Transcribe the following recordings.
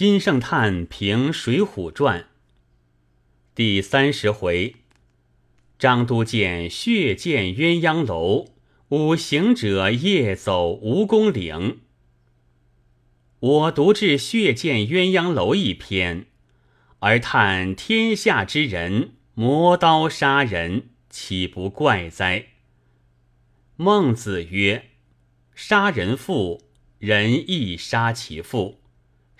金圣叹评《水浒传》第三十回：张都监血溅鸳鸯楼，五行者夜走蜈蚣岭。我独至血溅鸳鸯楼一篇，而叹天下之人磨刀杀人，岂不怪哉？孟子曰：“杀人父，人亦杀其父。”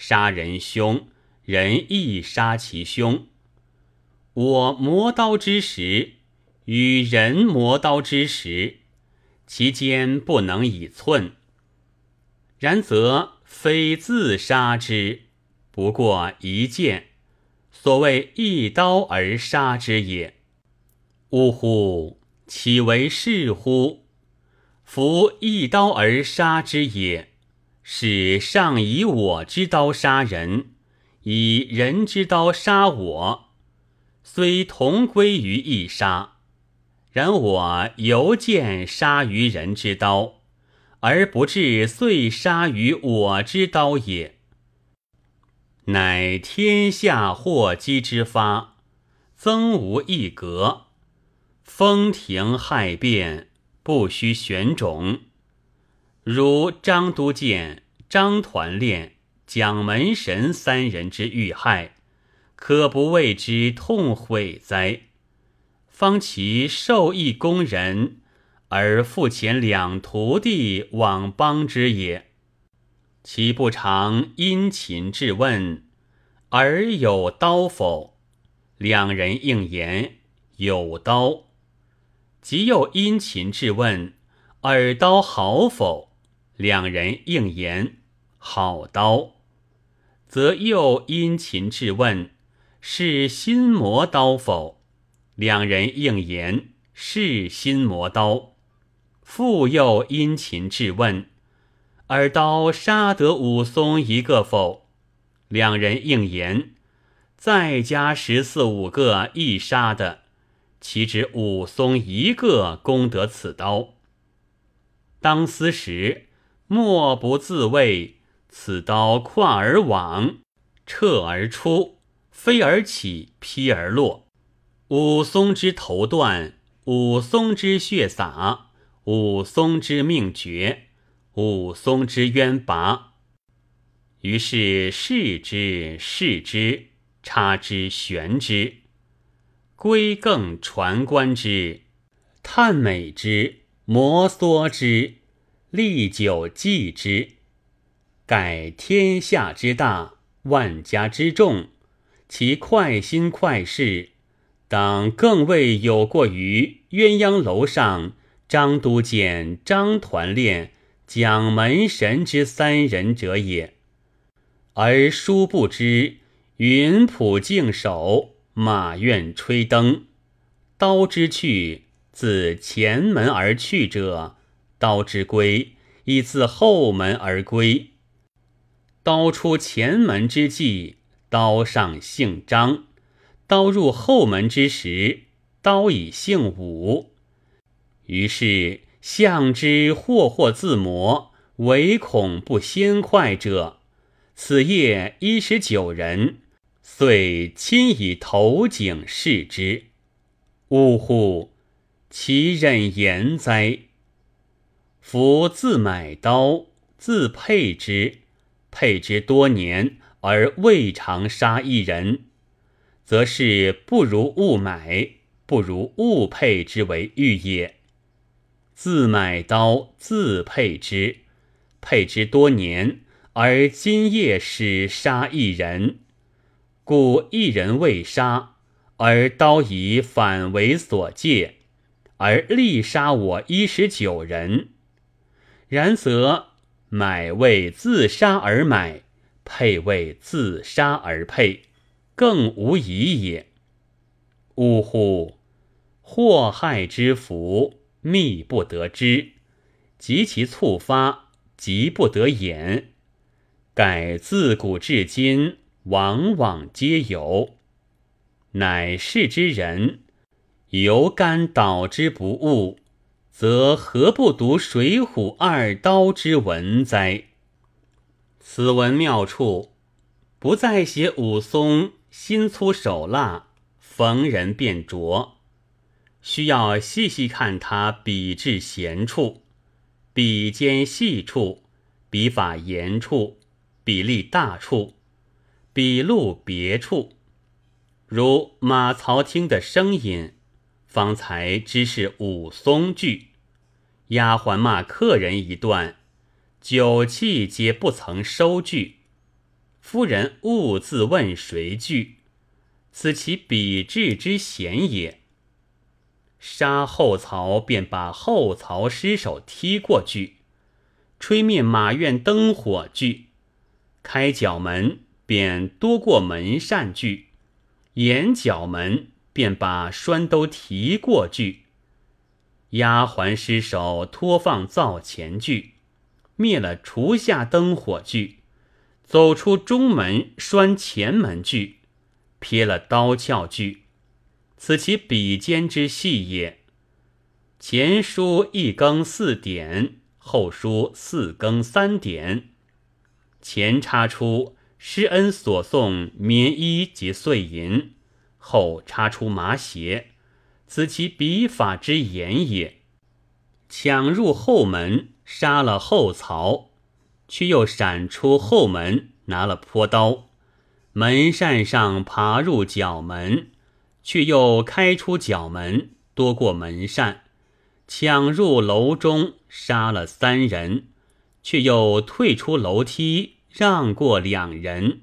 杀人凶，人亦杀其凶。我磨刀之时，与人磨刀之时，其间不能以寸。然则非自杀之，不过一剑，所谓一刀而杀之也。呜呼！岂为是乎？夫一刀而杀之也。使上以我之刀杀人，以人之刀杀我，虽同归于一杀，然我犹见杀于人之刀，而不至遂杀于我之刀也。乃天下祸机之发，曾无一格，风停害变，不须选种。如张都监、张团练、蒋门神三人之遇害，可不为之痛悔哉？方其受益工人，而复遣两徒弟往帮之也，其不常殷勤质问：“尔有刀否？”两人应言：“有刀。”即又殷勤质问：“尔刀好否？”两人应言：“好刀。”则又殷勤质问：“是新磨刀否？”两人应言：“是新磨刀。”复又殷勤质问：“尔刀杀得武松一个否？”两人应言：“再加十四五个一杀的，岂止武松一个攻得此刀？”当思时。莫不自谓此刀跨而往，撤而出，飞而起，劈而落。武松之头断，武松之血洒，武松之命绝，武松之冤拔。于是视之，视之，插之，悬之，归更传观之，叹美之，摩挲之。历久记之，盖天下之大，万家之众，其快心快事，当更未有过于鸳鸯楼上张都监、张团练、蒋门神之三人者也。而殊不知，云浦静守，马院吹灯，刀之去，自前门而去者。刀之归，亦自后门而归。刀出前门之际，刀上姓张；刀入后门之时，刀已姓武。于是相之祸祸自磨，唯恐不先快者。此夜一十九人，遂亲以头颈视之。呜呼！其忍言哉！夫自买刀，自配之，配之多年而未尝杀一人，则是不如勿买，不如勿配之为欲也。自买刀，自配之，配之多年而今夜始杀一人，故一人未杀，而刀已反为所借，而力杀我一十九人。然则买为自杀而买，配为自杀而配，更无疑也。呜呼！祸害之福，密不得知；及其猝发，急不得掩。盖自古至今，往往皆有。乃世之人，犹甘导之不悟。则何不读《水浒》二刀之文哉？此文妙处，不再写武松心粗手辣，逢人便啄，需要细细看他笔致闲处、笔尖细处、笔法严处、笔力大处、笔录别处，如马槽听的声音，方才知是武松句。丫鬟骂客人一段，酒气皆不曾收据。夫人兀自问谁句？此其笔致之险也。杀后曹，便把后曹尸首踢过去；吹灭马院灯火句，开角门便多过门扇句；掩角门便把栓都提过去。丫鬟尸首托放灶前具，灭了厨下灯火句。走出中门拴前门具，撇了刀鞘具，此其笔尖之细也。前书一更四点，后书四更三点。前插出施恩所送棉衣及碎银，后插出麻鞋，此其笔法之严也。抢入后门，杀了后曹。却又闪出后门，拿了坡刀；门扇上爬入角门，却又开出角门，多过门扇；抢入楼中，杀了三人，却又退出楼梯，让过两人；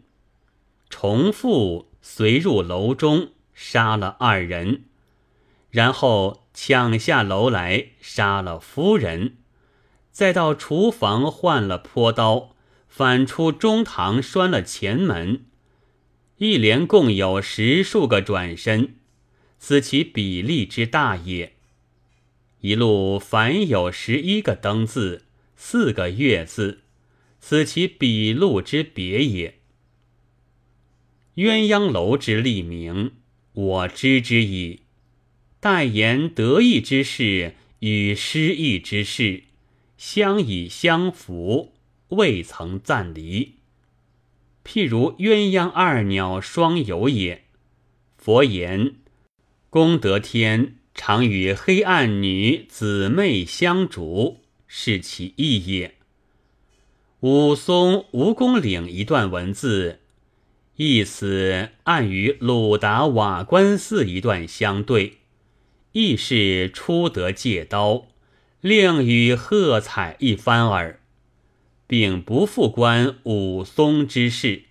重复随入楼中，杀了二人，然后抢下楼来，杀了夫人。再到厨房换了坡刀，反出中堂拴了前门，一连共有十数个转身，此其比例之大也。一路凡有十一个灯字，四个月字，此其笔录之别也。鸳鸯楼之立名，我知之矣。待言得意之事与失意之事。相以相扶，未曾暂离。譬如鸳鸯二鸟双游也。佛言：功德天常与黑暗女姊妹相逐，是其意也。武松蜈蚣岭一段文字，意思暗与鲁达瓦官寺一段相对，亦是出得借刀。令与喝彩一番耳，并不复关武松之事。